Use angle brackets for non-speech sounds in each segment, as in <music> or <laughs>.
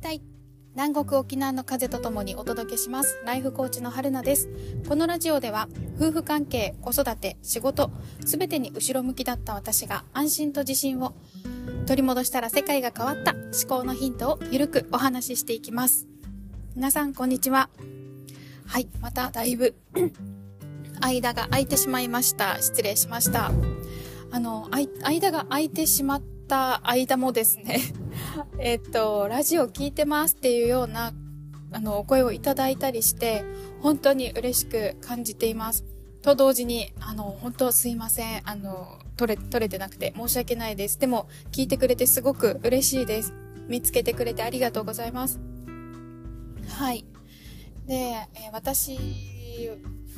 たい。南国沖縄の風とともにお届けします。ライフコーチの春菜です。このラジオでは夫婦関係子育て仕事すべてに後ろ向きだった私が安心と自信を取り戻したら世界が変わった思考のヒントをゆるくお話ししていきます。皆さんこんにちは。はいまただいぶ <coughs> 間が空いてしまいました。失礼しました。あの間が空いてしまった間もですねえっと、ラジオ聞いてますっていうような、あの、お声をいただいたりして、本当に嬉しく感じています。と同時に、あの、本当すいません。あの、取れ、取れてなくて申し訳ないです。でも、聞いてくれてすごく嬉しいです。見つけてくれてありがとうございます。はい。で、えー、私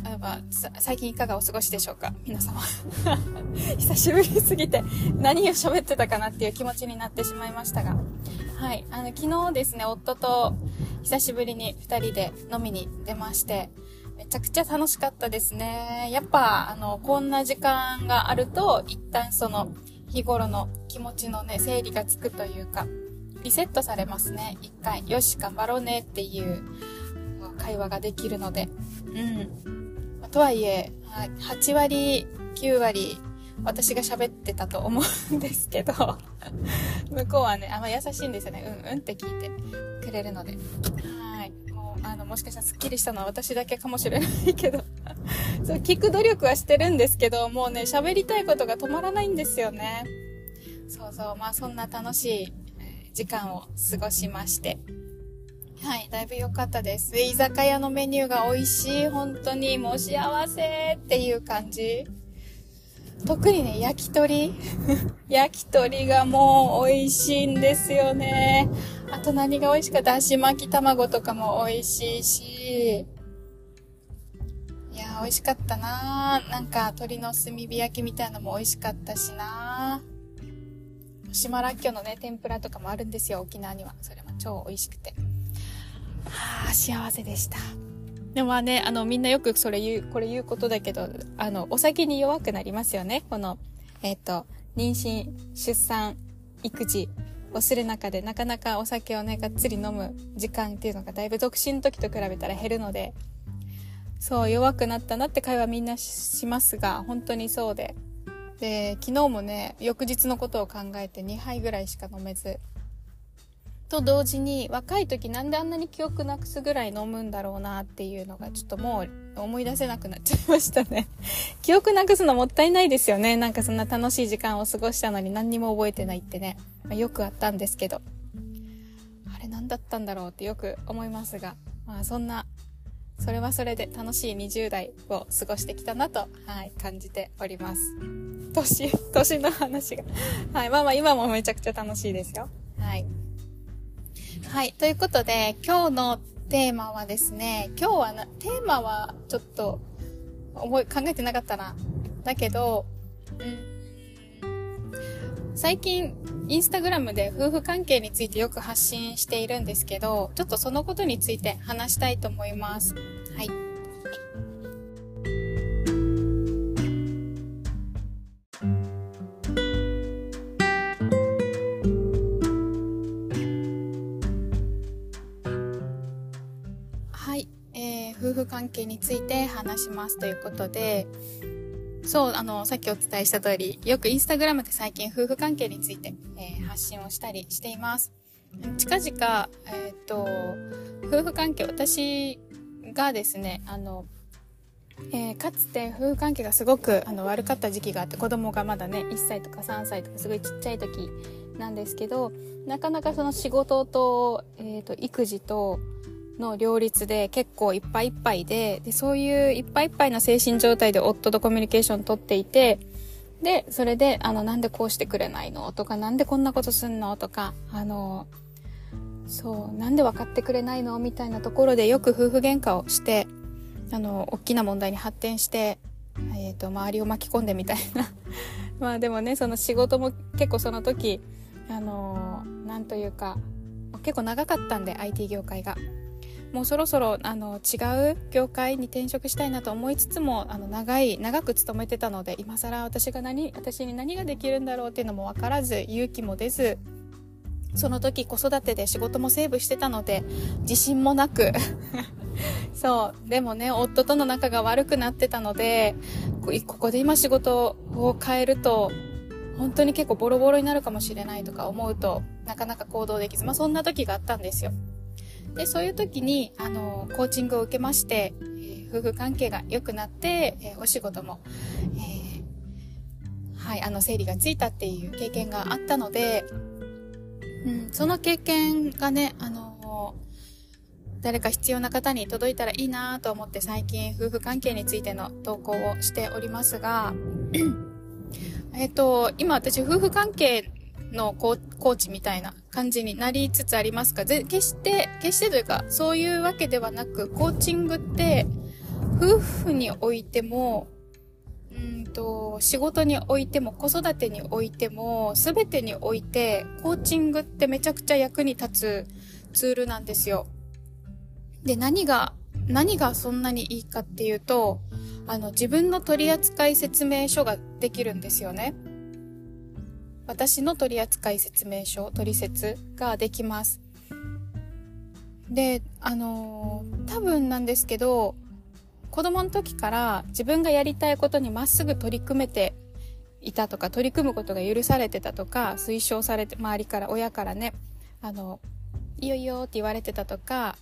あまあ、最近いかがお過ごしでしょうか？皆様。<laughs> 久しぶりすぎて何を喋ってたかなっていう気持ちになってしまいましたが。はい。あの、昨日ですね、夫と久しぶりに2人で飲みに出まして、めちゃくちゃ楽しかったですね。やっぱ、あの、こんな時間があると、一旦その、日頃の気持ちのね、整理がつくというか、リセットされますね。一回、よし、頑張ろうねっていう会話ができるので。うん。とはいえ、8割、9割、私が喋ってたと思うんですけど、<laughs> 向こうはね、あんま優しいんですよね。うんうんって聞いてくれるので。はい。もう、あの、もしかしたらスッキリしたのは私だけかもしれないけど、<laughs> そう、聞く努力はしてるんですけど、もうね、喋りたいことが止まらないんですよね。そうそう、まあそんな楽しい時間を過ごしまして。はい、だいぶ良かったです。居酒屋のメニューが美味しい。本当にもう幸せっていう感じ。特にね、焼き鳥 <laughs> 焼き鳥がもう美味しいんですよね。あと何が美味しかった？だし巻き卵とかも美味しいし。いや美味しかったななんか鶏の炭火焼きみたいなのも美味しかったしな島らっきょうのね、天ぷらとかもあるんですよ、沖縄には。それも超美味しくて。はあ、幸せでした。でもね、あの、みんなよくそれ言う、これ言うことだけど、あの、お酒に弱くなりますよね。この、えっ、ー、と、妊娠、出産、育児をする中で、なかなかお酒をね、がっつり飲む時間っていうのがだいぶ独身の時と比べたら減るので、そう、弱くなったなって会話みんなしますが、本当にそうで。で、昨日もね、翌日のことを考えて2杯ぐらいしか飲めず、と同時に若い時なんであんなに記憶なくすぐらい飲むんだろうなっていうのがちょっともう思い出せなくなっちゃいましたね <laughs> 記憶なくすのもったいないですよねなんかそんな楽しい時間を過ごしたのに何にも覚えてないってね、まあ、よくあったんですけどあれ何だったんだろうってよく思いますがまあそんなそれはそれで楽しい20代を過ごしてきたなと、はい、感じております。年、年の話が。はい。まあまあ今もめちゃくちゃ楽しいですよ。はい。はい。ということで、今日のテーマはですね、今日はな、テーマはちょっと、思い、考えてなかったな。だけど、うん、最近、インスタグラムで夫婦関係についてよく発信しているんですけど、ちょっとそのことについて話したいと思います。はい。夫婦関係について話しますということで、そう、あの、さっきお伝えした通り、よくインスタグラムで最近夫婦関係について、えー、発信をしたりしています。近々、えっ、と、夫婦関係、私がですね、あの、えー、かつて夫婦関係がすごくあの悪かった時期があって子供がまだね1歳とか3歳とかすごいちっちゃい時なんですけどなかなかその仕事と,、えーと育児との両立で結構いっぱいいっぱいででそういういっぱいいっぱいな精神状態で夫とコミュニケーション取っていてでそれであのなんでこうしてくれないのとかなんでこんなことすんのとかあのそうなんで分かってくれないの？みたいなところでよく夫婦喧嘩をしてあの大きな問題に発展して、えーと、周りを巻き込んでみたいな <laughs> まあでもねその仕事も結構その時あのなんというか結構長かったんで IT 業界が。もうそろそろあの違う業界に転職したいなと思いつつもあの長い長く勤めてたので今更私が何私に何ができるんだろうっていうのも分からず勇気も出ずその時子育てで仕事もセーブしてたので、自信もなく <laughs> そう。でもね、夫との仲が悪くなってたので、ここで今仕事を変えると、本当に結構ボロボロになるかもしれないとか思うと、なかなか行動できず、まあそんな時があったんですよ。で、そういう時に、あの、コーチングを受けまして、え、夫婦関係が良くなって、え、お仕事も、えー、はい、あの、整理がついたっていう経験があったので、うん、その経験がね、あの誰か必要な方に届いたらいいなと思って最近夫婦関係についての投稿をしておりますが、えっと、今私夫婦関係のコーチみたいな感じになりつつありますが、決して、決してというか、そういうわけではなく、コーチングって、夫婦においても、うんと、仕事においても、子育てにおいても、すべてにおいて、コーチングってめちゃくちゃ役に立つツールなんですよ。で、何が、何がそんなにいいかっていうと、あの、自分の取扱説明書ができるんですよね。私の取扱説明書、取説ができます。で、あの、多分なんですけど、子供の時から自分がやりたいことにまっすぐ取り組めていたとか、取り組むことが許されてたとか、推奨されて、周りから、親からね、あの、いいよいいよって言われてたとか、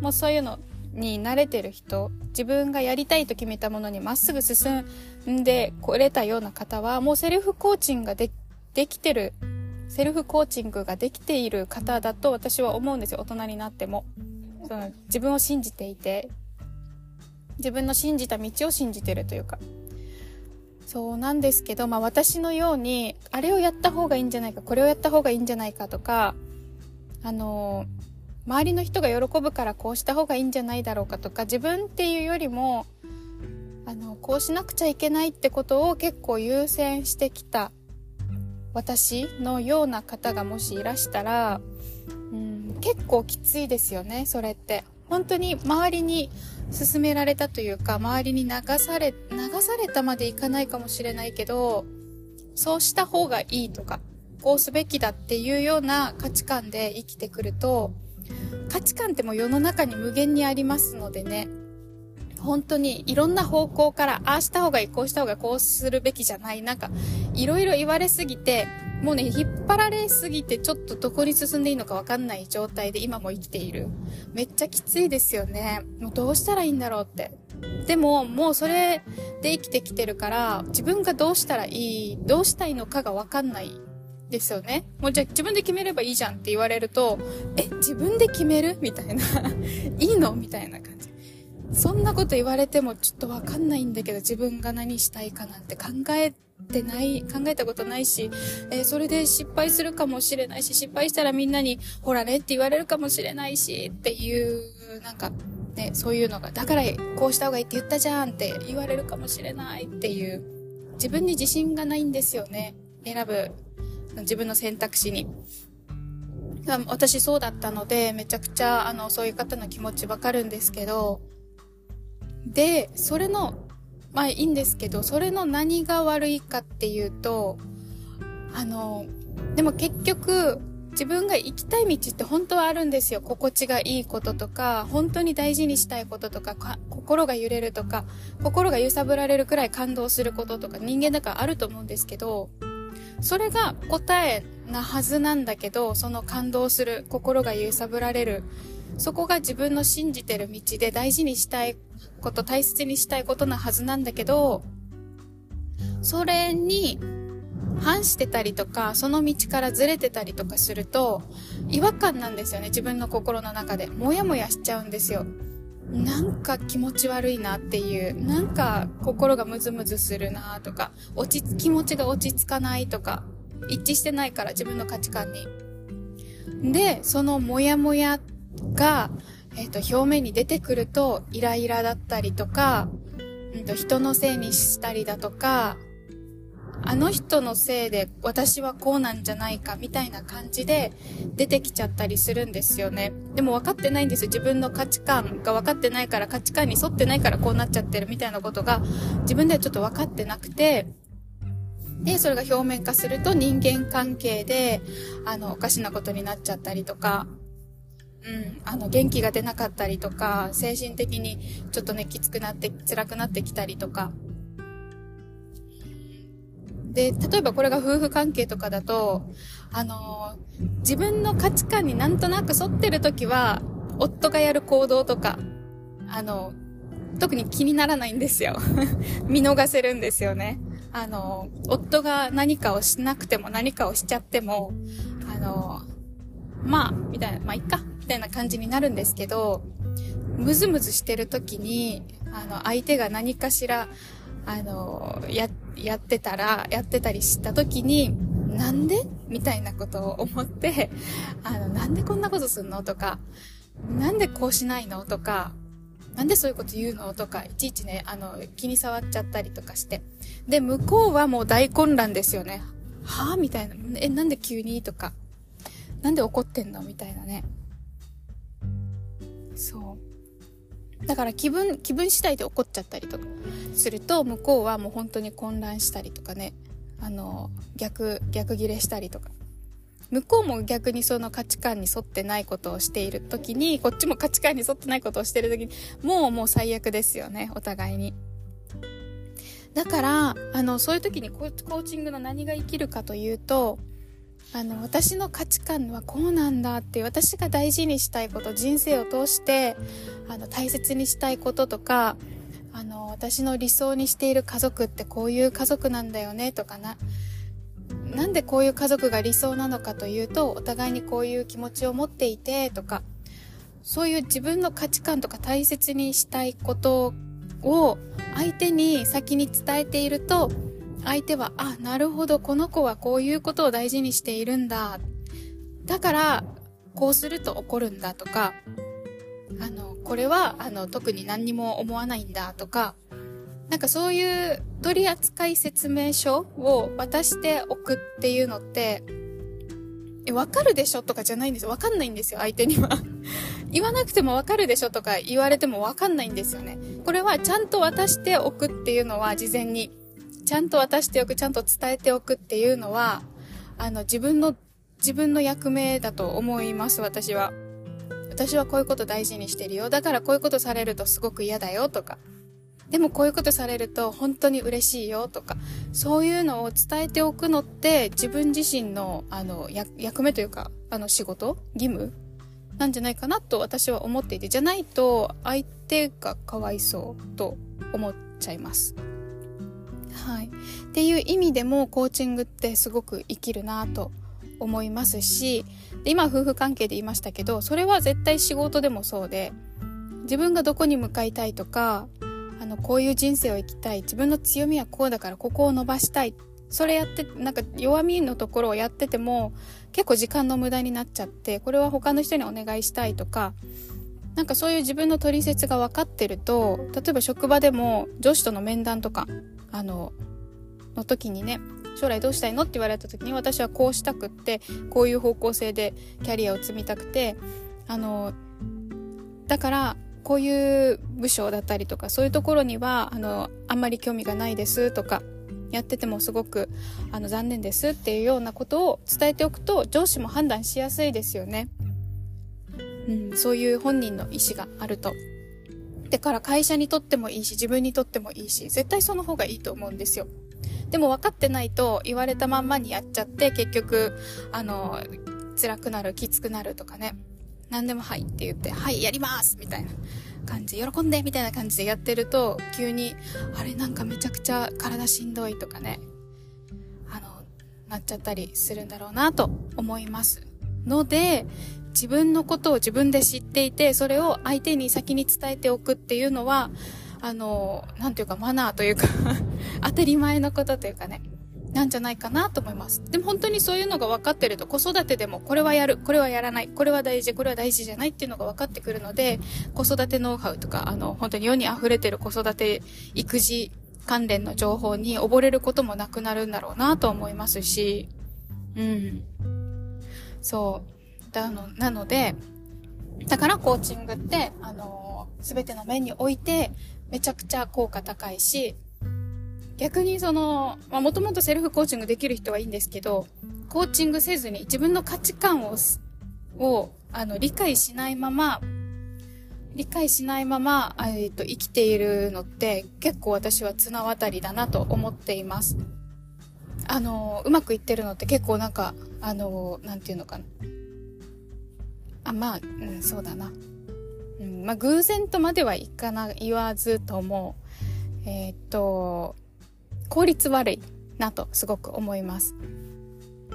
もうそういうのに慣れてる人自分がやりたいと決めたものにまっすぐ進んでこれたような方はもうセルフコーチングがでできてるセルフコーチングができている方だと私は思うんですよ。大人になっても。その自分を信じていて自分の信じた道を信じてるというか。そうなんですけど、まあ私のように、あれをやった方がいいんじゃないか、これをやった方がいいんじゃないかとか、あの周りの人が喜ぶからこうした方がいいんじゃないだろうかとか自分っていうよりもあのこうしなくちゃいけないってことを結構優先してきた私のような方がもしいらしたら、うん、結構きついですよねそれって。本当に周りに勧められたというか周りに流され流されたまでいかないかもしれないけどそうした方がいいとかこうすべきだっていうような価値観で生きてくると価値観ってもう世の中に無限にありますのでね、本当にいろんな方向から、ああした方がいい、こうした方がこうするべきじゃない、なんか、いろいろ言われすぎて、もうね、引っ張られすぎてちょっとどこに進んでいいのかわかんない状態で今も生きている。めっちゃきついですよね。もうどうしたらいいんだろうって。でも、もうそれで生きてきてるから、自分がどうしたらいい、どうしたいのかがわかんないですよね。もうじゃあ自分で決めればいいじゃんって言われると、え、自分で決める？みたいな。<laughs> いいの？みたいな感じ。そんなこと言われてもちょっとわかんないんだけど、自分が何したいかなんて考えてない、考えたことないし、えー、それで失敗するかもしれないし、失敗したらみんなに、ほらねって言われるかもしれないし、っていう、なんか、ね、そういうのが、だからこうした方がいいって言ったじゃんって言われるかもしれないっていう、自分に自信がないんですよね。選ぶ自分の選択肢に。私そうだったので、めちゃくちゃ、あの、そういう方の気持ちわかるんですけど、で、それの、まあいいんですけど、それの何が悪いかっていうと、あの、でも結局、自分が行きたい道って本当はあるんですよ。心地がいいこととか、本当に大事にしたいこととか、か心が揺れるとか、心が揺さぶられるくらい感動することとか、人間だからあると思うんですけど、それが答えなはずなんだけど、その感動する、心が揺さぶられる、そこが自分の信じてる道で大事にしたいこと、大切にしたいことなはずなんだけど、それに反してたりとか、その道からずれてたりとかすると、違和感なんですよね、自分の心の中で。もやもやしちゃうんですよ。なんか気持ち悪いなっていう、なんか心がムズムズするなとか、落ち、気持ちが落ち着かないとか、一致してないから自分の価値観に。で、そのモヤモヤが、えっ、ー、と、表面に出てくると、イライラだったりとか、うんと、人のせいにしたりだとか、あの人のせいで私はこうなんじゃないかみたいな感じで出てきちゃったりするんですよね。でも分かってないんですよ。自分の価値観が分かってないから価値観に沿ってないからこうなっちゃってるみたいなことが自分ではちょっと分かってなくて、で、それが表面化すると人間関係で、あの、おかしなことになっちゃったりとか、うん、あの、元気が出なかったりとか、精神的にちょっとね、きつくなって、辛くなってきたりとか。で、例えばこれが夫婦関係とかだと、あの自分の価値観になんとなく沿ってる時は、夫がやる行動とか、あの、特に気にならないんですよ。<laughs> 見逃せるんですよね。あの、夫が何かをしなくても何かをしちゃっても、あの、まあ、みたいな、まあ、いっか、たいな感じになるんですけど、ムズムズしてる時に、あの、相手が何かしら、あの、や、やってたら、やってたりした時に、なんで？みたいなことを思って、あの、なんでこんなことすんの？とか、なんでこうしないの？とか、なんでそういうこと言うの？とか、いちいちね、あの、気に触っちゃったりとかして。で、向こうはもう大混乱ですよね。はぁ？みたいな。え、なんで急に？とか。なんで怒ってんの？みたいなね。そう。だから気分、気分次第で怒っちゃったりとかすると、向こうはもう本当に混乱したりとかね。あの、逆、逆ギレしたりとか。向こうも逆にその価値観に沿ってないことをしている時に、こっちも価値観に沿ってないことをしている時に、もうもう最悪ですよね、お互いに。だから、あの、そういう時にコーチングの何が生きるかというと、あの、私の価値観はこうなんだって、私が大事にしたいこと、人生を通して、あの、大切にしたいこととか、あの、私の理想にしている家族ってこういう家族なんだよねとかな、なんでこういう家族が理想なのかというと、お互いにこういう気持ちを持っていてとか、そういう自分の価値観とか大切にしたいことを相手に先に伝えていると、相手は、あ、なるほど、この子はこういうことを大事にしているんだ。だから、こうすると怒るんだとか、あの、これは、あの、特に何にも思わないんだとか、なんかそういう取扱い説明書を渡しておくっていうのって、え、わかるでしょとかじゃないんですよ。わかんないんですよ、相手には。<laughs> 言わなくてもわかるでしょとか言われてもわかんないんですよね。これはちゃんと渡しておくっていうのは事前に、ちゃんと渡しておく、ちゃんと伝えておくっていうのは、あの、自分の、自分の役目だと思います、私は。私はこういうこと大事にしてるよ。だからこういうことされるとすごく嫌だよとか。でもこういうことされると本当に嬉しいよとか、そういうのを伝えておくのって自分自身のあの役目というか、あの仕事義務なんじゃないかなと私は思っていて、じゃないと相手がかわいそうと思っちゃいます。はい。っていう意味でもコーチングってすごく生きるなと思いますし、今夫婦関係で言いましたけど、それは絶対仕事でもそうで、自分がどこに向かいたいとか、あの、こういう人生を生きたい。自分の強みはこうだからここを伸ばしたい。それやって、なんか弱みのところをやってても結構時間の無駄になっちゃって、これは他の人にお願いしたいとか、なんかそういう自分の取説が分かってると、例えば職場でも上司との面談とか、あの、の時にね、将来どうしたいのって言われた時に私はこうしたくって、こういう方向性でキャリアを積みたくて、あの、だからこういう部署だったりとかそういうところにはあのあんまり興味がないですとかやっててもすごくあの残念ですっていうようなことを伝えておくと上司も判断しやすいですよね。うん、そういう本人の意思があると。だから会社にとってもいいし自分にとってもいいし絶対その方がいいと思うんですよ。でも分かってないと言われたまんまにやっちゃって結局あの辛くなるきつくなるとかね何でもはいって言って、はい、やりますみたいな感じ、喜んでみたいな感じでやってると、急に、あれなんかめちゃくちゃ体しんどいとかね、あの、なっちゃったりするんだろうなと思います。ので、自分のことを自分で知っていて、それを相手に先に伝えておくっていうのは、あの、なんていうかマナーというか <laughs> 当たり前のことというかね、なんじゃないかなと思います。でも本当にそういうのが分かってると子育てでもこれはやる、これはやらない、これは大事、これは大事じゃないっていうのが分かってくるので、子育てノウハウとか、あの、本当に世に溢れてる子育て、育児関連の情報に溺れることもなくなるんだろうなと思いますし、うん。そう。だの、なので、だからコーチングって、あの、すべての面において、めちゃくちゃ効果高いし、逆にその、もともとセルフコーチングできる人はいいんですけど、コーチングせずに自分の価値観を、を、あの、理解しないまま、理解しないまま、えっ、と、生きているのって結構私は綱渡りだなと思っています。あの、うまくいってるのって結構なんか、あの、なんていうのかな。あ、まあ、うん、そうだな。うん、まあ、偶然とまではいかな、言わずとも、えー、っと、効率悪いなとすごく思います。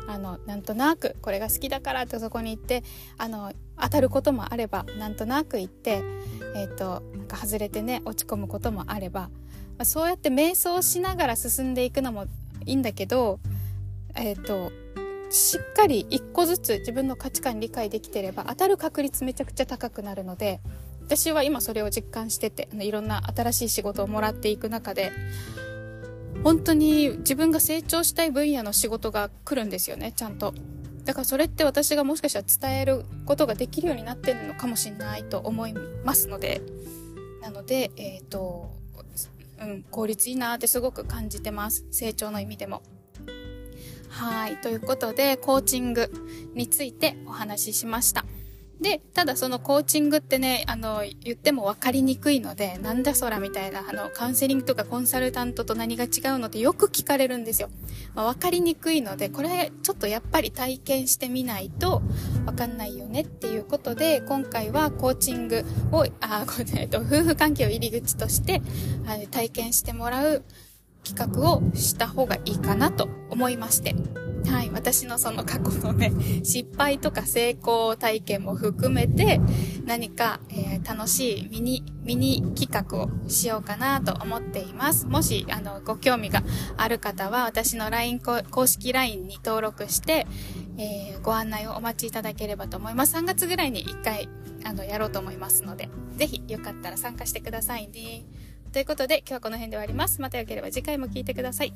あの、なんとなく、これが好きだからってそこに行って、あの、当たることもあれば、なんとなく行って、えー、っと、なんか外れてね、落ち込むこともあれば、まあ、そうやって瞑想しながら進んでいくのもいいんだけど、えっと、しっかり一個ずつ自分の価値観理解できてれば当たる確率めちゃくちゃ高くなるので私は今それを実感しててあのいろんな新しい仕事をもらっていく中で本当に自分が成長したい分野の仕事が来るんですよねちゃんと。だからそれって私がもしかしたら伝えることができるようになってるのかもしれないと思いますのでなのでえっ、ー、とうん効率いいなってすごく感じてます。成長の意味でも。はい。ということで、コーチングについてお話ししました。で、ただそのコーチングってね、あの、言っても分かりにくいので、なんだそらみたいな、あの、カウンセリングとかコンサルタントと何が違うのってよく聞かれるんですよ。まあ、分かりにくいので、これちょっとやっぱり体験してみないと分かんないよねっていうことで、今回はコーチングを、あ、これ、えっと、夫婦関係を入り口として、あの体験してもらう企画をした方がいいかなと思いまして。はい。私のその過去のね、<laughs> 失敗とか成功体験も含めて、何か、えー、楽しいミニ、ミニ企画をしようかなと思っています。もし、あの、ご興味がある方は、私の LINE、公式 LINE に登録して、えー、ご案内をお待ちいただければと思います。3月ぐらいに1回、あの、やろうと思いますので、ぜひよかったら参加してくださいね。ということで今日はこの辺で終わります。またよければ次回も聴いてください。